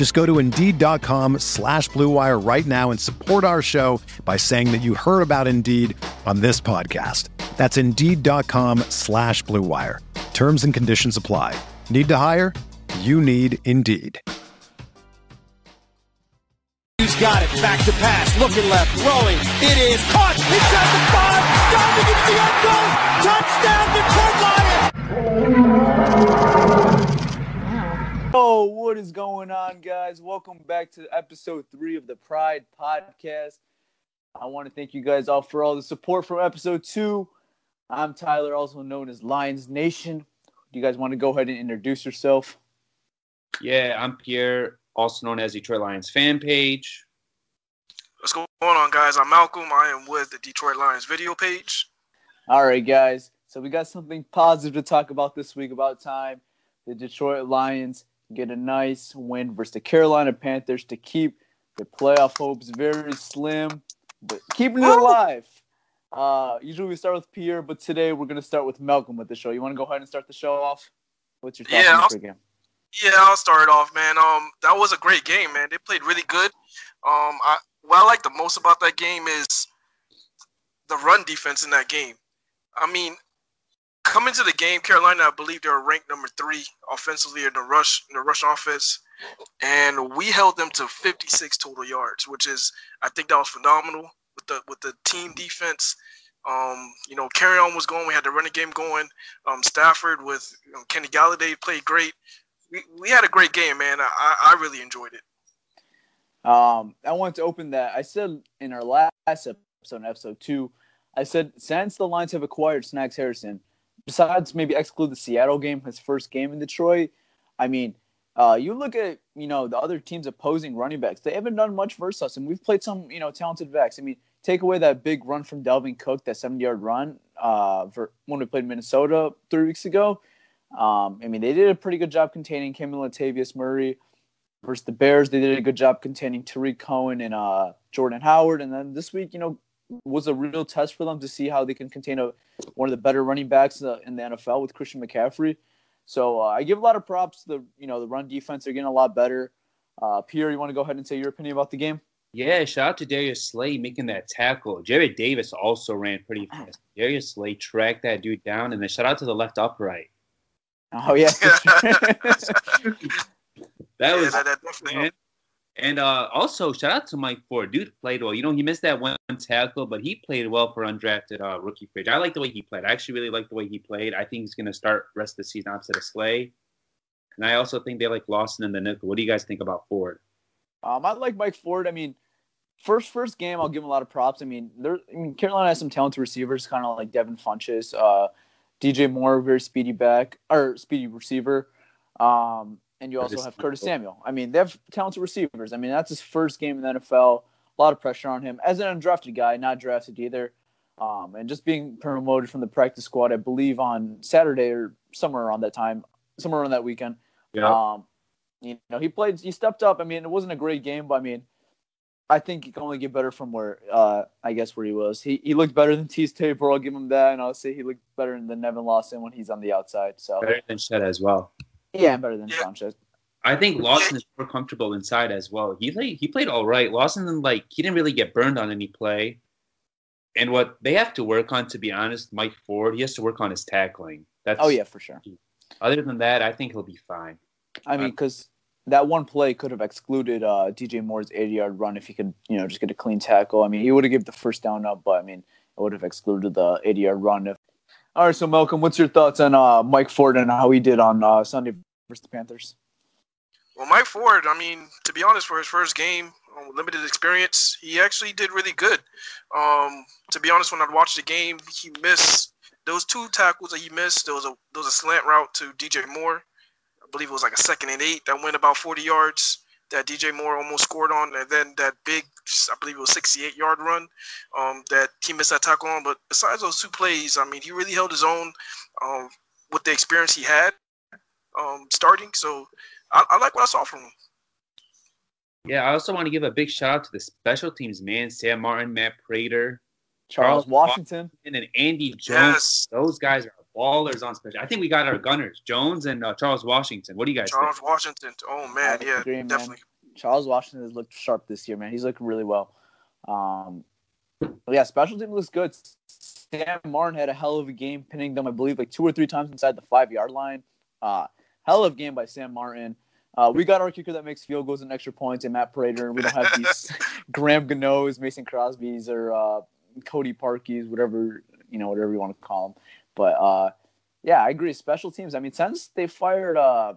Just go to Indeed.com slash BlueWire right now and support our show by saying that you heard about Indeed on this podcast. That's Indeed.com slash BlueWire. Terms and conditions apply. Need to hire? You need Indeed. He's got it. Back to pass. Looking left. Throwing. It is caught. Inside the five. Diving into the end zone. Touchdown, Detroit Lions. Oh, what is going on, guys? Welcome back to episode three of the Pride Podcast. I want to thank you guys all for all the support from episode two. I'm Tyler, also known as Lions Nation. Do you guys want to go ahead and introduce yourself? Yeah, I'm Pierre, also known as Detroit Lions fan page. What's going on, guys? I'm Malcolm. I am with the Detroit Lions video page. All right, guys. So we got something positive to talk about this week. About time the Detroit Lions get a nice win versus the Carolina Panthers to keep the playoff hopes very slim, but keeping it alive. Uh, usually we start with Pierre, but today we're gonna start with Malcolm with the show. You want to go ahead and start the show off? What's your thoughts Yeah, on I'll- the game? Yeah, I'll start it off, man. Um, that was a great game, man. They played really good. Um, I what I like the most about that game is the run defense in that game. I mean, coming to the game, Carolina, I believe they were ranked number three offensively in the rush in the rush offense, and we held them to 56 total yards, which is I think that was phenomenal with the with the team defense. Um, you know, Kerryon was going. We had the running game going. Um, Stafford with you know, Kenny Golladay played great. We, we had a great game, man. I, I really enjoyed it. Um, I wanted to open that. I said in our last episode, episode two, I said since the Lions have acquired Snacks Harrison, besides maybe exclude the Seattle game, his first game in Detroit, I mean, uh, you look at you know the other teams opposing running backs, they haven't done much versus us, and we've played some you know talented backs. I mean, take away that big run from Dalvin Cook, that seventy yard run uh, for when we played Minnesota three weeks ago. Um, I mean, they did a pretty good job containing Kim and Latavius Murray versus the Bears. They did a good job containing Tarik Cohen and uh, Jordan Howard. And then this week, you know, was a real test for them to see how they can contain a, one of the better running backs uh, in the NFL with Christian McCaffrey. So uh, I give a lot of props to the you know the run defense. They're getting a lot better. Uh, Pierre, you want to go ahead and say your opinion about the game? Yeah, shout out to Darius Slay making that tackle. Jarrad Davis also ran pretty fast. Darius Slay tracked that dude down, and then shout out to the left upright. Oh yeah, That Yeah, was that, that definitely man. And uh, also shout out to Mike Ford. Dude played well. You know, he missed that one tackle, but he played well for undrafted uh, rookie agent. I like the way he played. I actually really like the way he played. I think he's going to start rest of the season opposite of Slay. And I also think they like Lawson and the nickel. What do you guys think about Ford? Um, I like Mike Ford. I mean, first first game, I'll give him a lot of props. I mean, there. I mean, Carolina has some talented receivers, kind of like Devin Funchess, uh, DJ Moore, very speedy back or speedy receiver, um, and you also Curtis have Curtis Samuel. Samuel. I mean, they have talented receivers. I mean, that's his first game in the NFL. A lot of pressure on him as an undrafted guy, not drafted either. Um, and just being promoted from the practice squad, I believe on Saturday or somewhere around that time, somewhere around that weekend. Um, you know, he played, he stepped up. I mean, it wasn't a great game, but I mean, I think he can only get better from where, uh, I guess where he was. He he looked better than Teez Tabor. I'll give him that, and I'll say he looked better than Nevin Lawson when he's on the outside. So better than Shed as well. Yeah, better than Yeah. Sanchez. I think Lawson is more comfortable inside as well. He played, he played all right. Lawson like he didn't really get burned on any play. And what they have to work on, to be honest, Mike Ford, he has to work on his tackling. That's Oh yeah, for sure. Other than that, I think he'll be fine. I mean, because that one play could have excluded uh, DJ Moore's 80 yard run if he could, you know, just get a clean tackle. I mean, he would have given the first down up, but I mean, it would have excluded the 80 yard run if All right, so Malcolm, what's your thoughts on uh, Mike Ford and how he did on uh, Sunday versus the Panthers? Well, Mike Ford, I mean, to be honest, for his first game, um, limited experience, he actually did really good. Um, to be honest, when I watched the game, he missed those two tackles that he missed. There was a there was a slant route to DJ Moore. I believe it was like a second and eight that went about 40 yards that DJ Moore almost scored on, and then that big, I believe it was 68 yard run um, that he missed that tackle on. But besides those two plays, I mean, he really held his own um, with the experience he had um, starting. So I, I, like what I saw from him. Yeah, I also want to give a big shout out to the special teams, man. Sam Martin, Matt Prater, Charles, Charles Washington, and Andy Jones. Yes. Those guys are ballers on special. I think we got our gunners, Jones and uh, Charles Washington. What do you guys Charles think? Washington. Oh man, yeah, agree, definitely. Man. Charles Washington has looked sharp this year, man. He's looking really well. Um, yeah, special team looks good. Sam Martin had a hell of a game, pinning them, I believe, like two or three times inside the five yard line. Uh, hell of a game by Sam Martin. Uh, we got our kicker that makes field goals and extra points, and Matt Prater. We don't have these Graham Gano's, Mason Crosby's, or uh, Cody Parkey's, whatever you know, whatever you want to call them. But uh, yeah, I agree. Special teams. I mean, since they fired uh,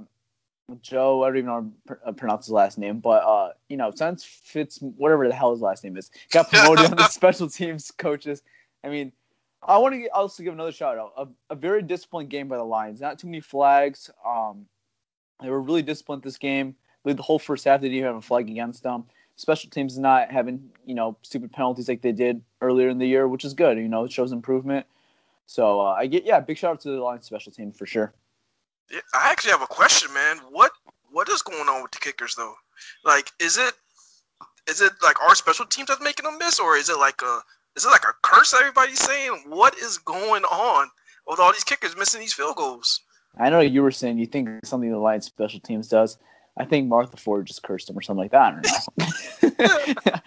Joe, I don't even know how to uh, pronounce his last name, but uh, you know, since Fitz, whatever the hell his last name is, got promoted on the special teams coaches. I mean, I want to also give another shout out. A, a, very disciplined game by the Lions. Not too many flags. Um, they were really disciplined this game. the whole first half they didn't have a flag against them. Special teams not having you know stupid penalties like they did earlier in the year, which is good. You know, it shows improvement. So uh, I get yeah, big shout out to the Lions special team for sure. Yeah, I actually have a question, man. What what is going on with the kickers though? Like, is it is it like our special teams that's making them miss, or is it like a is it like a curse everybody's saying? What is going on with all these kickers missing these field goals? I know you were saying you think something the Lions special teams does. I think Martha Ford just cursed him or something like that. I don't know.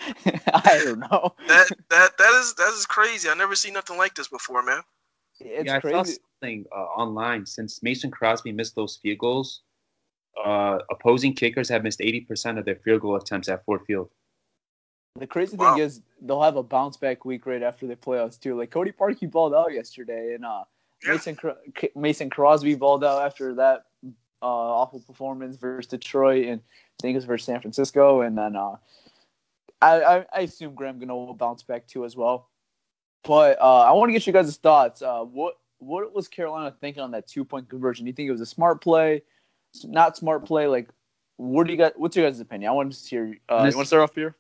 I don't know. That that that is that is crazy. I never seen nothing like this before, man. It's yeah, crazy. I saw something uh, online since Mason Crosby missed those field goals. Uh, opposing kickers have missed 80% of their field goal attempts at Ford Field. The crazy wow. thing is they'll have a bounce back week right after the playoffs too. Like Cody Parkey balled out yesterday, and uh, yeah. Mason Mason Crosby balled out after that uh, awful performance versus Detroit, and I think it was versus San Francisco, and then uh, I, I, I assume Graham Gano will bounce back too as well. But uh, I want to get you guys' thoughts. Uh, what what was Carolina thinking on that two point conversion? Do you think it was a smart play, not smart play? Like, what do you guys? What's your guys' opinion? I want to hear. Uh, you want to start off here?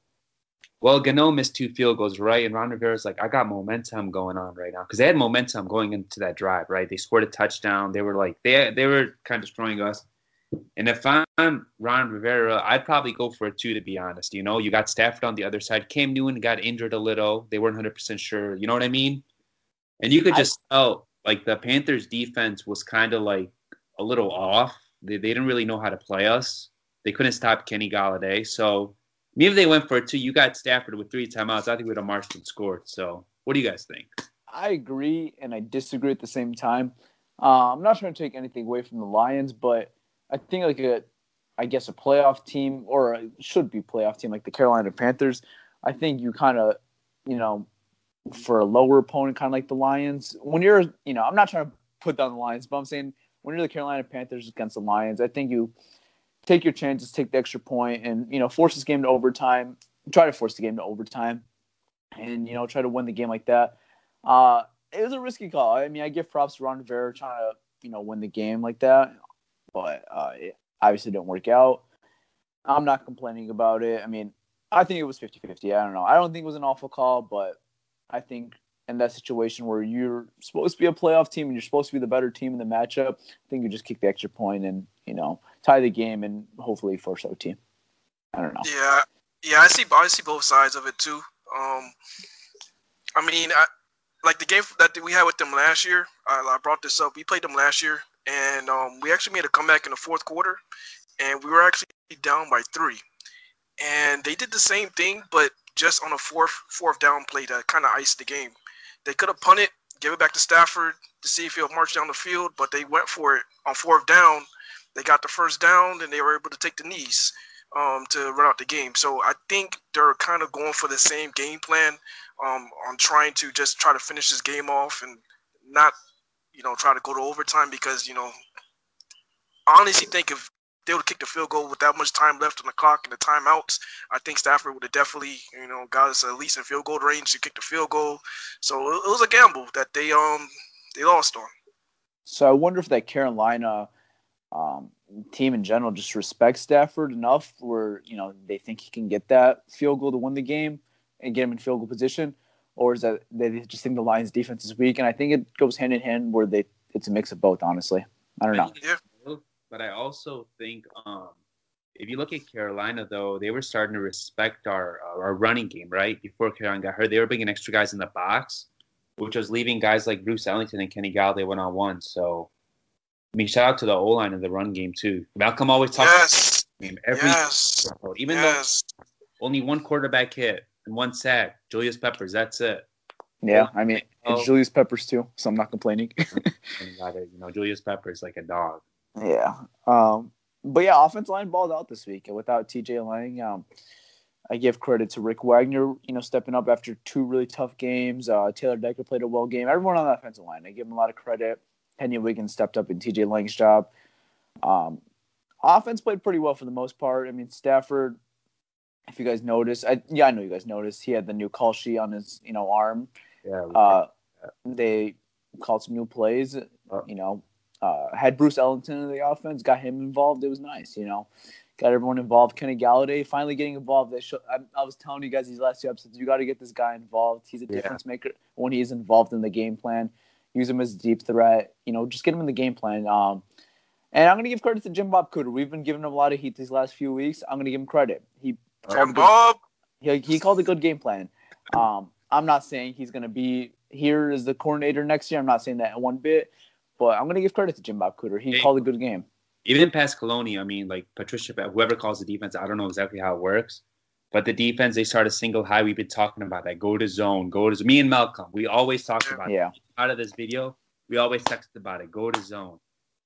Well, Gano missed two field goals, right? And Ron Rivera's like, I got momentum going on right now because they had momentum going into that drive, right? They scored a touchdown. They were like, they they were kind of destroying us. And if I'm Ron Rivera, I'd probably go for a two, to be honest. You know, you got Stafford on the other side. Cam Newton got injured a little. They weren't 100% sure. You know what I mean? And you could just tell, like, the Panthers' defense was kind of like a little off. They, they didn't really know how to play us. They couldn't stop Kenny Golladay. So maybe they went for a two. You got Stafford with three timeouts. I think we would have marched and scored. So what do you guys think? I agree and I disagree at the same time. Uh, I'm not trying to take anything away from the Lions, but I think like a, I guess a playoff team or a, should be playoff team like the Carolina Panthers. I think you kind of, you know, for a lower opponent, kind of like the Lions. When you're, you know, I'm not trying to put down the Lions, but I'm saying when you're the Carolina Panthers against the Lions, I think you take your chances, take the extra point, and you know, force this game to overtime. Try to force the game to overtime, and you know, try to win the game like that. Uh, it was a risky call. I mean, I give props to Ron Rivera trying to, you know, win the game like that but uh, it obviously didn't work out. I'm not complaining about it. I mean, I think it was 50 50. I don't know. I don't think it was an awful call, but I think in that situation where you're supposed to be a playoff team and you're supposed to be the better team in the matchup, I think you just kick the extra point and, you know, tie the game and hopefully force OT. I don't know. Yeah. Yeah, I see, I see both sides of it too. Um, I mean, I, like the game that we had with them last year, I, I brought this up. We played them last year and um, we actually made a comeback in the fourth quarter, and we were actually down by three. And they did the same thing, but just on a fourth fourth down play that kind of iced the game. They could have punted, give it back to Stafford to see if he'll march down the field, but they went for it on fourth down. They got the first down, and they were able to take the knees um, to run out the game. So I think they're kind of going for the same game plan um, on trying to just try to finish this game off and not you know, try to go to overtime because you know, honestly think if they would have kicked a field goal with that much time left on the clock and the timeouts, I think Stafford would have definitely, you know, got us at least in field goal range to kick the field goal. So it, it was a gamble that they um they lost on. So I wonder if that Carolina um, team in general just respects Stafford enough where you know they think he can get that field goal to win the game and get him in field goal position, or is that they just think the Lions' defense is weak? And I think it goes hand in hand where they it's a mix of both. Honestly, I don't know. Yeah. But I also think um, if you look at Carolina, though, they were starting to respect our our running game, right? Before Carolina got hurt, they were bringing extra guys in the box, which was leaving guys like Bruce Ellington and Kenny Golladay one on one. So, I mean, shout out to the O line of the run game too. Malcolm always talks Yes. about game every Yes. even Yes. though only one quarterback hit and one sack, Julius Peppers. That's it. Yeah, I mean Oh. it's Julius Peppers too, so I'm not complaining. You. You know, Julius Peppers like a dog. Yeah. Um, but yeah, offensive line balled out this week. And without TJ Lang, um, I give credit to Rick Wagner, you know, stepping up after two really tough games. Uh, Taylor Decker played a well game. Everyone on the offensive line, I give him a lot of credit. Kenny Wiggins stepped up in TJ Lang's job. Um, offense played pretty well for the most part. I mean, Stafford, if you guys noticed, I, yeah, I know you guys noticed, he had the new call sheet on his, you know, arm. Yeah. Uh, they called some new plays. Oh. You know, uh, had Bruce Ellington in the offense, got him involved. It was nice. You know, got everyone involved. Kenny Golladay finally getting involved. They show, I, I was telling you guys these last two episodes, you got to get this guy involved. He's a Yeah. difference maker when he's involved in the game plan. Use him as a deep threat. You know, just get him in the game plan. Um, and I'm going to give credit to Jim Bob Cooter. We've been giving him a lot of heat these last few weeks. I'm going to give him credit. He called a And good- Bob. he, he called a good game plan. Um, I'm not saying he's going to be here as the coordinator next year. I'm not saying that one bit, but I'm going to give credit to Jim Bob Cooter. He Hey. called a good game. even Pasqualoni, I mean, like Patricia, whoever calls the defense, I don't know exactly how it works, but the defense they start a single high. We've been talking about that. Go to zone. Go to me and Malcolm. We always talked about Yeah, it. Out of this video, we always texted about it. Go to zone.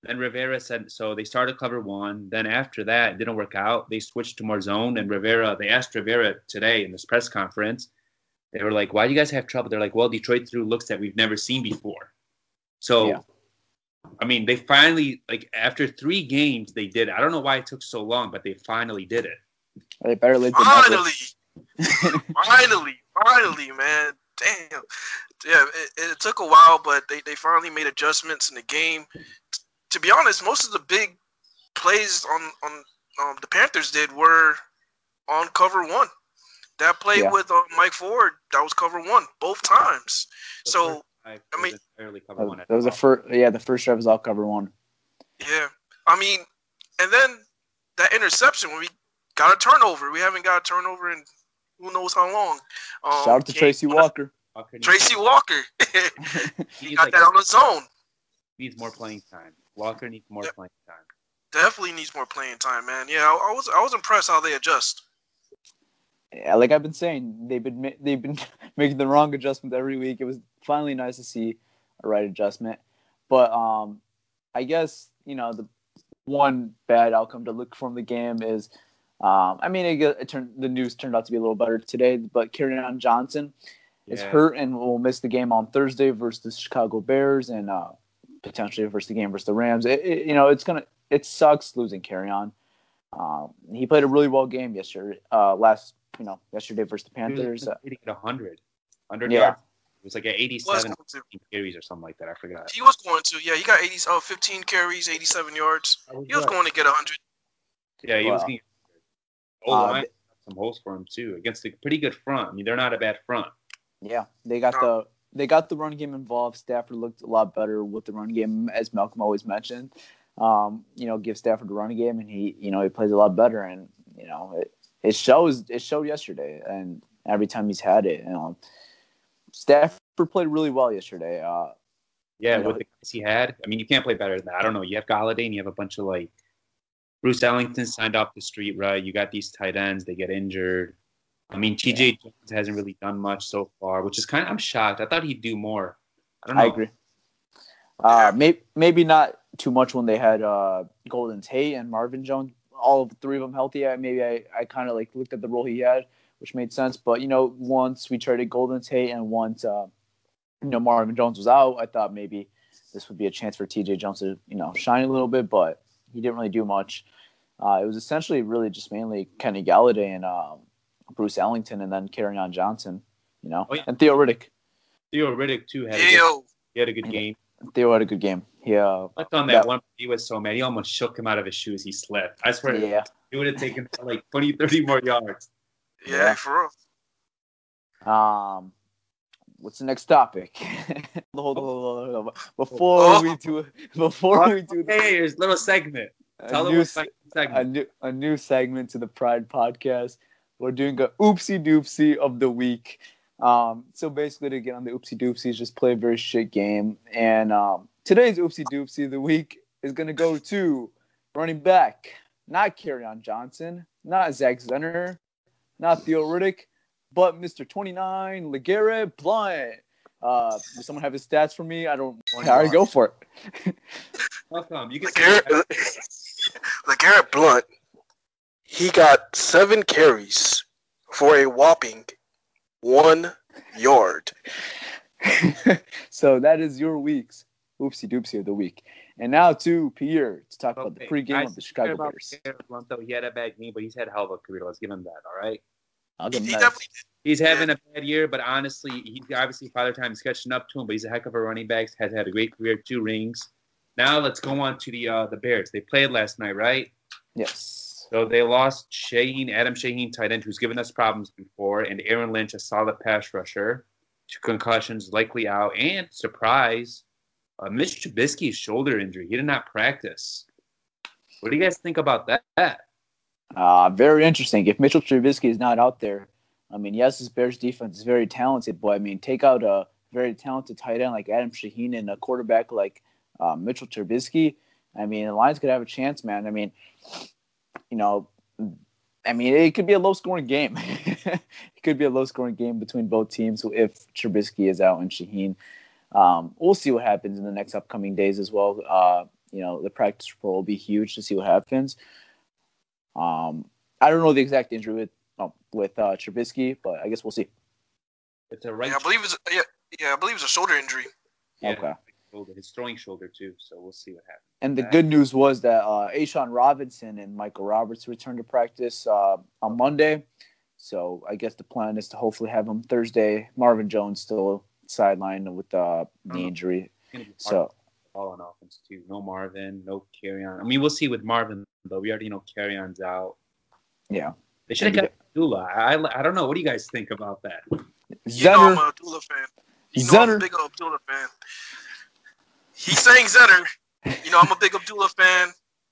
Then Rivera said so. They started cover one. Then after that, it didn't work out. They switched to more zone. And Rivera, they asked Rivera today in this press conference. They were like, "Why do you guys have trouble?" They're like, "Well, Detroit threw looks that we've never seen before." So Yeah. I mean, they finally like after three games they did. it. I don't know why it took so long, but they finally did it. they better late than. Finally, finally, finally, man. Damn. Yeah, it, it took a while, but they, they finally made adjustments in the game. T- to be honest, most of the big plays on on um, the Panthers did were on cover one. That play Yeah. with uh, Mike Ford, that was cover one both times. The So I mean- entirely cover That one was, that was the first. Yeah, the first drive was all cover one. Yeah, I mean, and then that interception when we got a turnover. We haven't got a turnover in who knows how long. Um, Shout out to Tracy Walker. Walker Tracy Walker. he got like- that on the zone. needs more playing time. Walker needs more Yeah. playing time. Definitely needs more playing time, man. Yeah, I, I was I was impressed how they adjust. Yeah, like I've been saying, they've been they've been making the wrong adjustment every week. It was finally nice to see a right adjustment, but um, I guess you know the one bad outcome to look from the game is, um, I mean, it, it turned the news turned out to be a little better today, but on Johnson is hurt and will miss the game on Thursday versus the Chicago Bears and uh, potentially versus the game versus the Rams. It, it, you know, it's gonna it sucks losing Kerryon. Um, he played a really well game yesterday. Uh, last you know yesterday versus the Panthers. Uh, He hit 100. 100 Yeah. yards. It was like an 87 carries or something like that. I forgot. He was going to. Yeah, he got 80, uh, 15 carries, 87 yards. He was going to get 100. Yeah, he was getting. Oh, Uh, some holes for him too against a pretty good front. I mean, they're not a bad front. yeah, they got the they got the run game involved. Stafford looked a lot better with the run game, as Malcolm always mentioned. Um, you know, give Stafford the run game, and he you know he plays a lot better, and you know it, it shows. It showed yesterday, and every time he's had it, you know, Stafford played really well yesterday. Uh, Yeah, You know, with the guys he had. I mean, you can't play better than that. I don't know. You have Golladay and you have a bunch of like Bruce Ellington signed off the street, right? You got these tight ends, they get injured. I mean, TJ Jones hasn't really done much so far, which is kind of I'm shocked. I thought he'd do more. I don't know. I agree. Uh, may, maybe not too much when they had uh, Golden Tate and Marvin Jones, all of three of them healthy. I, maybe I, I kind of like looked at the role he had, which made sense. But you know, once we traded Golden Tate and once uh, you know Marvin Jones was out, I thought maybe this would be a chance for TJ Jones to, you know, shine a little bit, but he didn't really do much. Uh, it was essentially really just mainly Kenny Golladay and um, Bruce Ellington, and then Kerryon Johnson, you know, Oh, yeah. and Theo Riddick. Theo Riddick too had a good, he had a good game. Theo had a good game. He, uh, Left on that Yeah. one, he was so mad. He almost shook him out of his shoes. He slipped. I swear, yeah. it would have taken like 20, 30 more yards. yeah, Yeah. for real. Um, what's the next topic? hold on, hold on, hold on. Before Oh. we do, before we do the, Hey, here's a little segment. A them new, what's se- like a new a new segment to the Pride podcast. We're doing a oopsie doopsie of the week. Um, so basically, to get on the oopsie doopsies, just play a very shit game. And um, today's oopsie doopsie of the week is going to go to running back, not Kerryon Johnson, not Zach Zenner, not Theo Riddick, but Mr. 29, LeGarrette Blunt. Uh, does someone have his stats for me? I don't. All right, go for it. How come? You can LeGarrette, LeGarrette Blunt, he got seven carries for a whopping one yard. so that is your week's oopsie doopsie of the week. And now to Pierre to talk about the Okay, pregame I of the Chicago about Bears. Garrett Blunt, though, he had a bad game, but he's had a hell of a career. Let's give him that. All right. I'll He, give him he that. He's having a bad year, but honestly, he's obviously Father Time's catching up to him. But he's a heck of a running back. Has had a great career, two rings. Now let's go on to the uh, the Bears. They played last night, right? Yes. So they lost Shaheen, Adam Shaheen, tight end, who's given us problems before, and Aaron Lynch, a solid pass rusher. Two concussions, likely out, and surprise, uh, Mitch Trubisky's shoulder injury. He did not practice. What do you guys think about that? Uh, very interesting. If Mitchell Trubisky is not out there, I mean, yes, this Bears defense is very talented, but I mean, take out a very talented tight end like Adam Shaheen and a quarterback like uh, Mitchell Trubisky. I mean, the Lions could have a chance, man. I mean, you know, I mean, it could be a low scoring game. it could be a low scoring game between both teams if Trubisky is out and Shaheen. Um, we'll see what happens in the next upcoming days as well. Uh, you know, the practice report will be huge to see what happens. Um, I don't know the exact injury with oh, with uh, Trubisky, but I guess we'll see. It's a right Yeah, I believe it's yeah, yeah, I believe it's a shoulder injury. yeah, Okay. Shoulder, his throwing shoulder too. So we'll see what happens. And the good news was that uh, A'Shawn Robinson and Michael Roberts returned to practice uh, on Monday. So I guess the plan is to hopefully have him Thursday. Marvin Jones still sidelined with uh, the Mhm. injury. It's gonna be hard So all on offense too. No Marvin, no Kerryon. I mean, we'll see with Marvin, but we already know Kerryon's out. yeah, They should have kept Abdullah. I, I don't know. What do you guys think about that? You know I'm a Abdullah fan. You know I'm a Zenner. big Abdullah fan. He's saying Zenner. You know I'm a big Abdullah fan,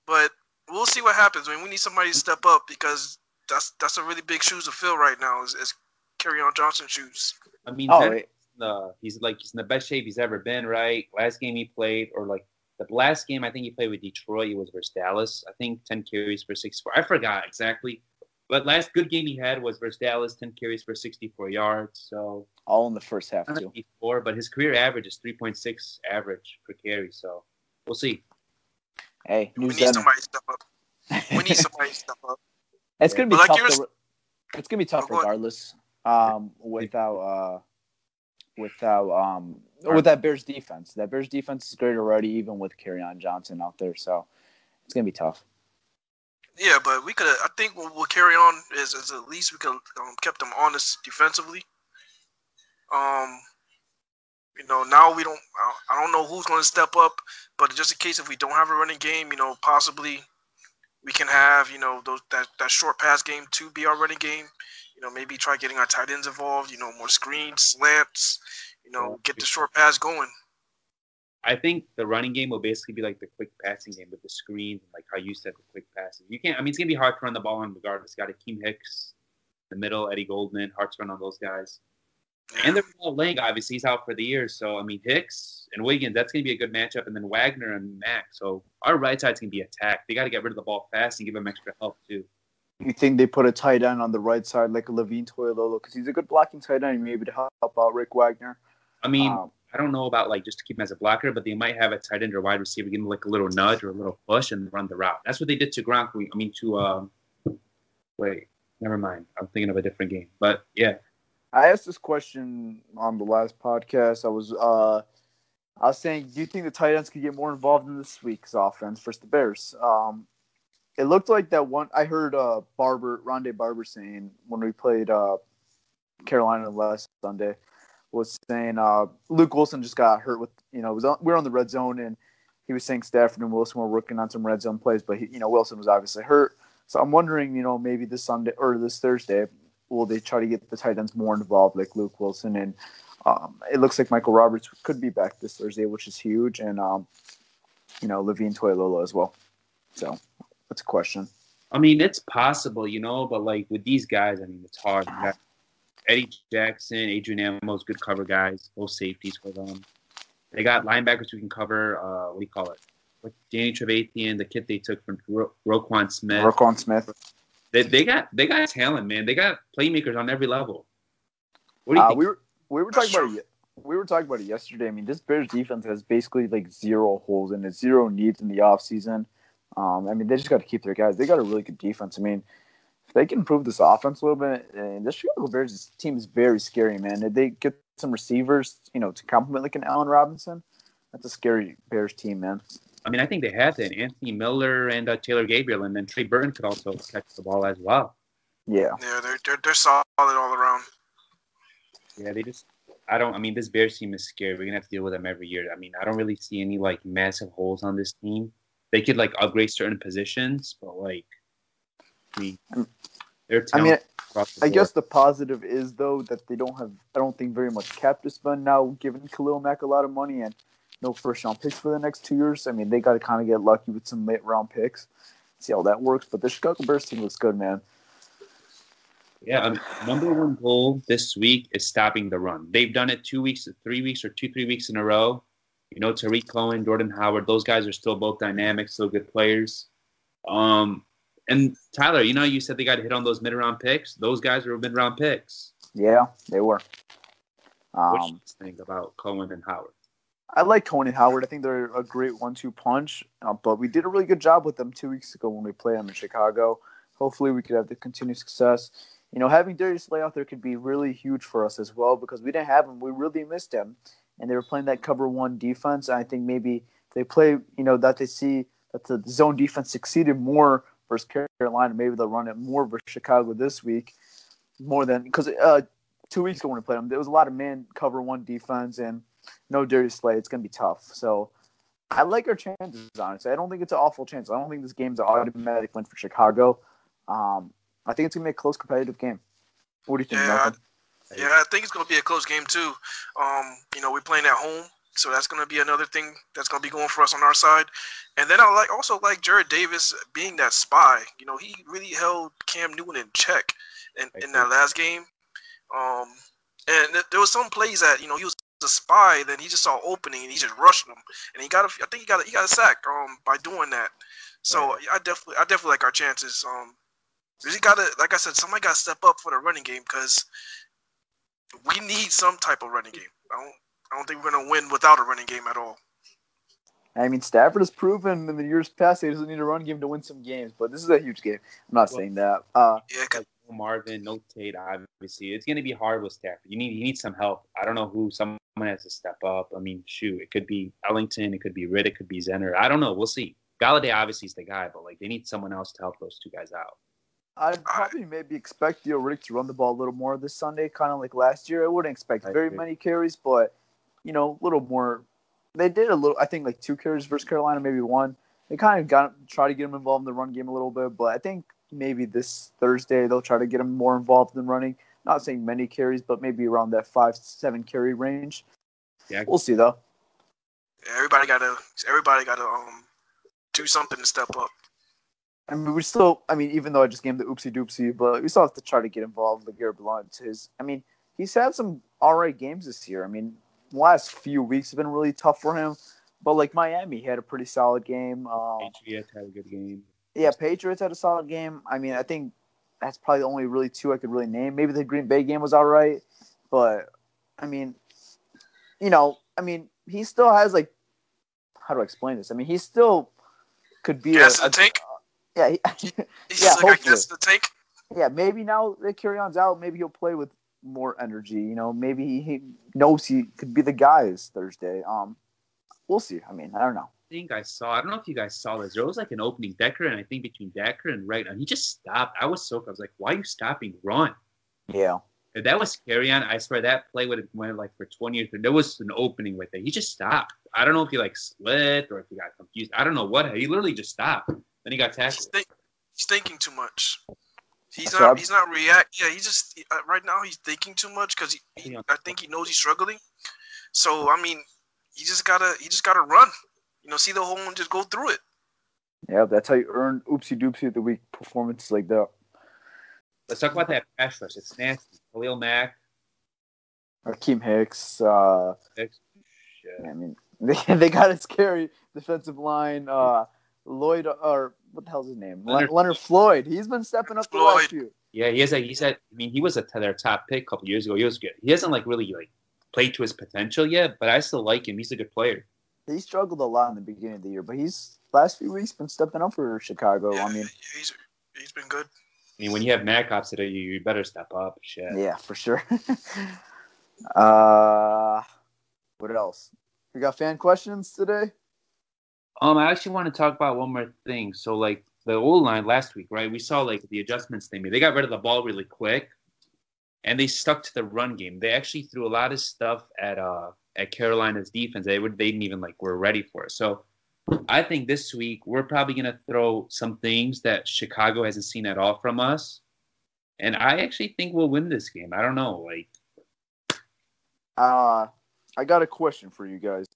but we'll see what happens. I mean, we need somebody to step up because that's that's a really big shoes to fill right now. Is, is Kerryon Johnson shoes. I mean, Oh, Zen- wait. uh, he's like he's in the best shape he's ever been. Right? Last game he played, or like the last game I think he played with Detroit, it was versus Dallas. I think ten carries for six four. I forgot exactly. But last good game he had was versus Dallas, ten carries for sixty-four yards. So all in the first half not too. four, but his career average is three point six average per carry. So we'll see. Hey, We need Zenner. somebody to step up. We need somebody to step up. It's gonna be But tough. you're- though. It's gonna be tough Oh, regardless. Um, without uh, without um, with that Bears defense. That Bears defense is great already, even with on Johnson out there. So it's gonna be tough. Yeah, but we could. I think what we'll carry on is, is at least we could um, kept them honest defensively. Um, you know, now we don't. I- don't know who's going to step up, but just in case if we don't have a running game, you know, possibly we can have you know those that that short pass game to be our running game. You know, maybe try getting our tight ends involved. You know, more screens, slants. You know, get the short pass going. I think the running game will basically be like the quick passing game with the screens, like how you said the quick passes. You can't. I mean, it's gonna be hard to run the ball on regardless. Got Akiem Hicks, in the middle, Eddie Goldman, hard to run on those guys. And they're all Lang, obviously, he's out for the year. So I mean, Hicks and Wiggins, that's gonna be a good matchup. And then Wagner and Mack. So our right side's gonna be attacked. They got to get rid of the ball fast and give them extra help too. You think they put a tight end on the right side like a Levine Toilolo because he's a good blocking tight end, maybe to help out Rick Wagner. I mean, Um, I don't know about like just to keep him as a blocker, but they might have a tight end or wide receiver, give him like a little nudge or a little push and run the route. That's what they did to Gronk. I mean, to um, wait, never mind. I'm thinking of a different game, but yeah, I asked this question on the last podcast. I was uh, I was saying, do you think the tight ends could get more involved in this week's offense versus the Bears? Um, it looked like that one. I heard uh, Barber, Rondé Barber, saying when we played uh, Carolina last Sunday, was saying uh, Luke Wilson just got hurt with you know was on, we were on the red zone and he was saying Stafford and Wilson were working on some red zone plays, but he, you know Wilson was obviously hurt. So I'm wondering, you know, maybe this Sunday or this Thursday, will they try to get the tight ends more involved, like Luke Wilson and um, it looks like Michael Roberts could be back this Thursday, which is huge, and um, you know Levine Toilolo as well. So that's a question. I mean, it's possible, you know, but like with these guys, I mean, it's hard. Eddie Jackson, Adrian Amos, good cover guys, both safeties for them. They got linebackers who can cover. Uh, what do you call it? Like Danny Trevathan, the kid they took from Ro- Roquan Smith. Roquan Smith. They, they got they got talent, man. They got playmakers on every level. What do you uh, think? We were we were talking about it. We were talking about it yesterday. I mean, this Bears defense has basically like zero holes and it, zero needs in the offseason. Um, I mean, they just got to keep their guys. They got a really good defense. I mean, if they can improve this offense a little bit, and this Chicago Bears team is very scary, man. If they get some receivers, you know, to complement like an Allen Robinson, that's a scary Bears team, man. I mean, I think they have that. Anthony Miller and uh, Taylor Gabriel, and then Trey Burton could also catch the ball as well. Yeah. Yeah, they're they're, they're solid all around. Yeah, they just. I don't. I mean, this Bears team is scary. We're gonna have to deal with them every year. I mean, I don't really see any like massive holes on this team. They could like upgrade certain positions, but like, I mean, they're. I mean, I guess the positive is though that they don't have. I don't think very much cap to spend now, giving Khalil Mack a lot of money and no first round picks for the next two years. I mean, they got to kind of get lucky with some late round picks. See how that works. But the Chicago Bears team looks good, man. Yeah, um, number one goal this week is stopping the run. They've done it two weeks, three weeks, or two, three weeks in a row. You know, Tarik Cohen, Jordan Howard, those guys are still both dynamic, still good players. Um, and Tyler, you know, you said they got hit on those mid round picks. Those guys were mid round picks. Yeah, they were. Um, what do you think about Cohen and Howard? I like Cohen and Howard. I think they're a great one-two punch. Uh, but we did a really good job with them two weeks ago when we played them in Chicago. Hopefully, we could have the continued success you know, having Darius Slay out there could be really huge for us as well because we didn't have him. We really missed him. And they were playing that cover one defense. And I think maybe they play, you know, that they see that the zone defense succeeded more versus Carolina. Maybe they'll run it more versus Chicago this week, more than because uh, two weeks ago when we played them, there was a lot of man cover one defense and no dirty Slay. It's going to be tough. So I like our chances, honestly. I don't think it's an awful chance. I don't think this game's an automatic win for Chicago. Um, I think it's gonna be a close competitive game. What do you think, yeah, Malcolm? Yeah, I think it's gonna be a close game too. Um, you know, we're playing at home, so that's gonna be another thing that's gonna be going for us on our side. And then I like also like Jarrad Davis being that spy. You know, he really held Cam Newton in check in, in that last game. Um, and there was some plays that you know he was a spy, then he just saw opening and he just rushed them, and he got a, I think he got a, he got a sack um by doing that. So right. I definitely I definitely like our chances. Um, we gotta, like I said, somebody gotta step up for the running game because we need some type of running game. I don't, I don't think we're gonna win without a running game at all. I mean, Stafford has proven in the years past he doesn't need a run game to win some games, but this is a huge game. I'm not well, saying that. Uh, yeah, like Marvin, no Tate, obviously, it's gonna be hard with Stafford. You need, you need some help. I don't know who someone has to step up. I mean, shoot, it could be Ellington, it could be Riddick, it could be Zenner. I don't know. We'll see. Golladay obviously is the guy, but like they need someone else to help those two guys out. I'd probably maybe expect Theo Riddick to run the ball a little more this Sunday, kind of like last year. I wouldn't expect very many carries, but you know, a little more. They did a little. I think like two carries versus Carolina, maybe one. They kind of got try to get him involved in the run game a little bit, but I think maybe this Thursday they'll try to get him more involved in running. Not saying many carries, but maybe around that five seven carry range. Yeah, we'll see though. Everybody got to everybody got to um do something to step up. I mean, we still. I mean, even though I just gave him the oopsie doopsie, but we still have to try to get involved. with Garrett Blunt, his. I mean, he's had some all right games this year. I mean, last few weeks have been really tough for him. But like Miami, he had a pretty solid game. Um, Patriots had a good game. Yeah, Patriots had a solid game. I mean, I think that's probably the only really two I could really name. Maybe the Green Bay game was all right, but I mean, you know, I mean, he still has like, how do I explain this? I mean, he still could be yes, a, a, tank. Yeah, he, He's yeah. Like, hopefully. the tank. Yeah, maybe now that Kerryon's out, maybe he'll play with more energy. You know, maybe he knows he could be the guy this Thursday. Um, we'll see. I mean, I don't know. I think I saw. I don't know if you guys saw this. There was like an opening Decker, and I think between Decker and Wright, and he just stopped. I was so. I was like, "Why are you stopping? Run!" Yeah. If that was Kerryon, I swear that play would have went like for 20 or 30. There was an opening with it. He just stopped. I don't know if he like slipped or if he got confused. I don't know what. He literally just stopped. Then he got He's, tackled. think, he's thinking too much. He's That's what I'm- not. He's not react. Yeah, he just uh, right now he's thinking too much because he, he. I think he knows he's struggling. So I mean, he just gotta. He just gotta run. You know, see the hole and just go through it. Yeah, that's how you earn oopsie doopsie of the week performances like that. Let's talk about that pass rush. It's nasty. Khalil Mack. Akiem Hicks. Uh, Shit. I mean, they, they got a scary defensive line. Uh, Lloyd, or what the hell's his name? Leonard- Leonard, Leonard Floyd. He's been stepping up the last few. Yeah, he has a. He's at. I mean, he was a their top pick a couple years ago. He was good. He hasn't like really like played to his potential yet, but I still like him. He's a good player. He struggled a lot in the beginning of the year, but he's last few weeks been stepping up for Chicago. Yeah, I mean, he's he's been good. I mean, when you have Mack opposite of you, you better step up. Shit. yeah, for sure. uh, what else? We got fan questions today. Um, I actually want to talk about one more thing. So, like the old line last week, right? We saw like the adjustments they made. They got rid of the ball really quick, and they stuck to the run game. They actually threw a lot of stuff at uh at Carolina's defense. They would they didn't even like were ready for it. So, I think this week we're probably gonna throw some things that Chicago hasn't seen at all from us, and I actually think we'll win this game. I don't know, like Uh, I got a question for you guys.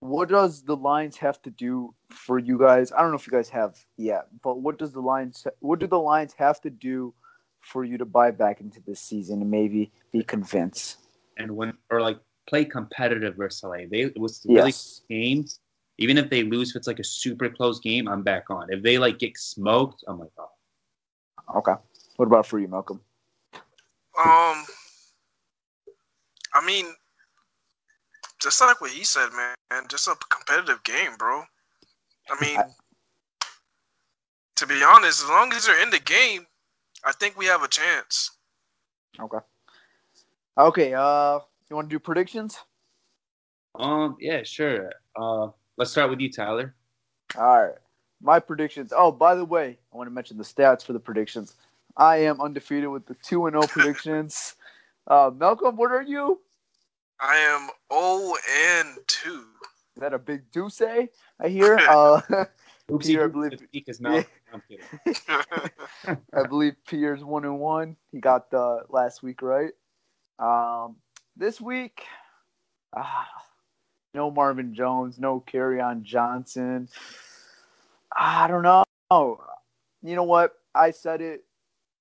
What does the Lions have to do for you guys? I don't know if you guys have yet, but what does the Lions? What do the Lions have to do for you to buy back into this season and maybe be convinced? and when or like play competitive versus LA. They it was really Yes. game. Even if they lose, if it's like a super close game, I'm back on. If they like get smoked, I'm like, oh, Okay. What about for you, Malcolm? Um, I mean, just like what he said, man. Just a competitive game, bro. I mean, to be honest, as long as they're in the game, I think we have a chance. Okay. Okay. Uh, you want to do predictions? um, yeah, sure. Uh, let's start with you, Tyler. All right. My predictions. Oh, by the way, I want to mention the stats for the predictions. I am undefeated with the 2 and 0 predictions. Uh, Malcolm, what are you? I am 0 and 2. Is that a big deuce? I hear. Uh, Oopsie, Peter, I believe- because Malcolm. I'm kidding. I believe Pierre's one and one. He got the last week right. Um, this week, ah, no Marvin Jones, no on Johnson. I don't know. You know what? I said it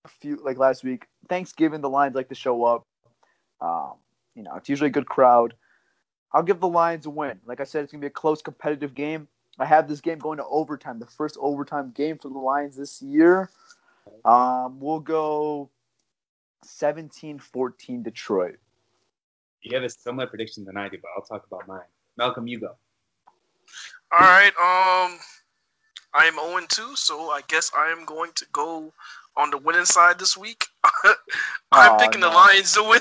a few like last week. Thanksgiving, the lines like to show up. Um, you know, it's usually a good crowd. I'll give the Lions a win. Like I said, it's gonna be a close, competitive game. I have this game going to overtime, the first overtime game for the Lions this year. Um, we'll go 17-14 Detroit. You have a similar prediction than I do, but I'll talk about mine. Malcolm, you go. All right. Um, I am 0 and 2, so I guess I am going to go on the winning side this week. I'm Aw, picking the. Lions to win.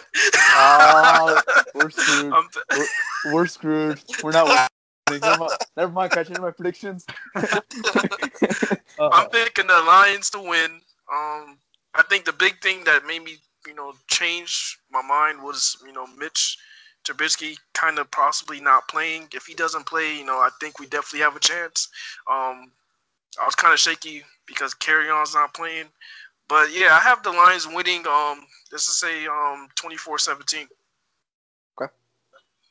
Oh, we're screwed. P- We're screwed. We're not. Never mind, never mind catching my predictions. I'm picking the Lions to win. Um, I think the big thing that made me, you know, change my mind was, you know, Mitch Trubisky kind of possibly not playing. If he doesn't play, you know, I think we definitely have a chance. Um, I was kind of shaky because Kerryon's not playing, but yeah, I have the Lions winning. Um, let's just say um 24-17.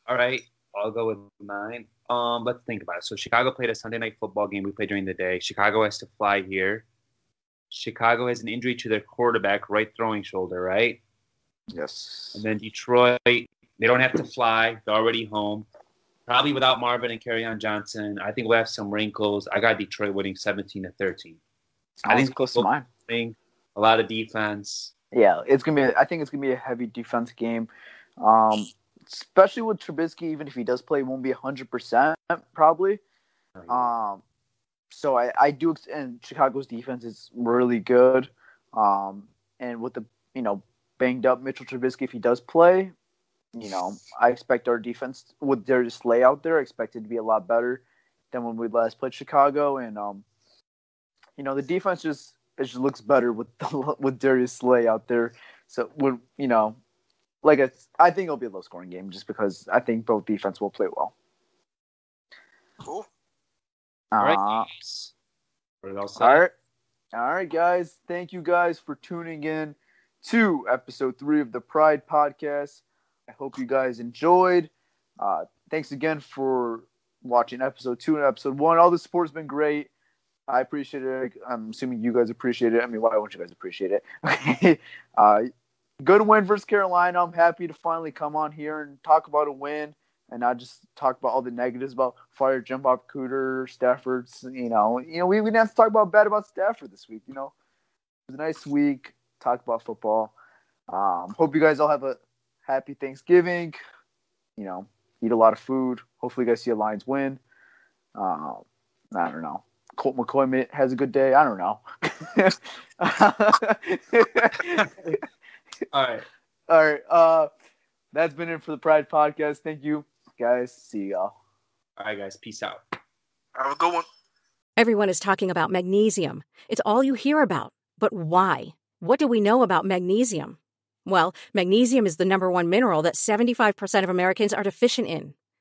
All right, I'll go with mine. Um, let's think about it. So Chicago played a Sunday night football game. We played during the day. Chicago has to fly here. Chicago has an injury to their quarterback, right throwing shoulder, right? yes. And then Detroit, they don't have to fly. They're already home. Probably without Marvin and on Johnson. I think we'll have some wrinkles. I got Detroit winning 17 to 13. I I think think close to mine. Thing, a lot of defense. Yeah, it's gonna be. I think it's gonna be a heavy defense game, um, especially with Trubisky. Even if he does play, won't be hundred percent probably. Um, so I, I do, and Chicago's defense is really good. Um, and with the you know banged up Mitchell Trubisky, if he does play, you know, I expect our defense with their just layout there, I expect it to be a lot better than when we last played Chicago. And um, you know, the defense just it just looks better with with Darius Slay out there. So when you know, like a, I think it'll be a low scoring game just because I think both defense will play well. Cool. All right. Uh, What did I say? all right, all right, guys. Thank you guys for tuning in to episode three of the Pride Podcast. I hope you guys enjoyed. Uh, thanks again for watching episode two and episode one. All the support's been great. I appreciate it. I'm assuming you guys appreciate it. I mean, why won't you guys appreciate it? Uh, good win versus Carolina. I'm happy to finally come on here and talk about a win and not just talk about all the negatives about fire Jim Bob Cooter, Stafford's. You know, you know, we, we didn't have to talk about bad about Stafford this week. You know, it was a nice week. Talk about football. Um, hope you guys all have a happy Thanksgiving. You know, eat a lot of food. Hopefully, you guys see a Lions win. Um, I don't know. Colt McCoy has a good day. I don't know. All right. All right. Uh, that's been it for the Pride Podcast. Thank you, guys. See y'all. All right, guys. Peace out. Have a good one. Everyone is talking about magnesium. It's all you hear about. But why? What do we know about magnesium? Well, magnesium is the number one mineral that 75% of Americans are deficient in.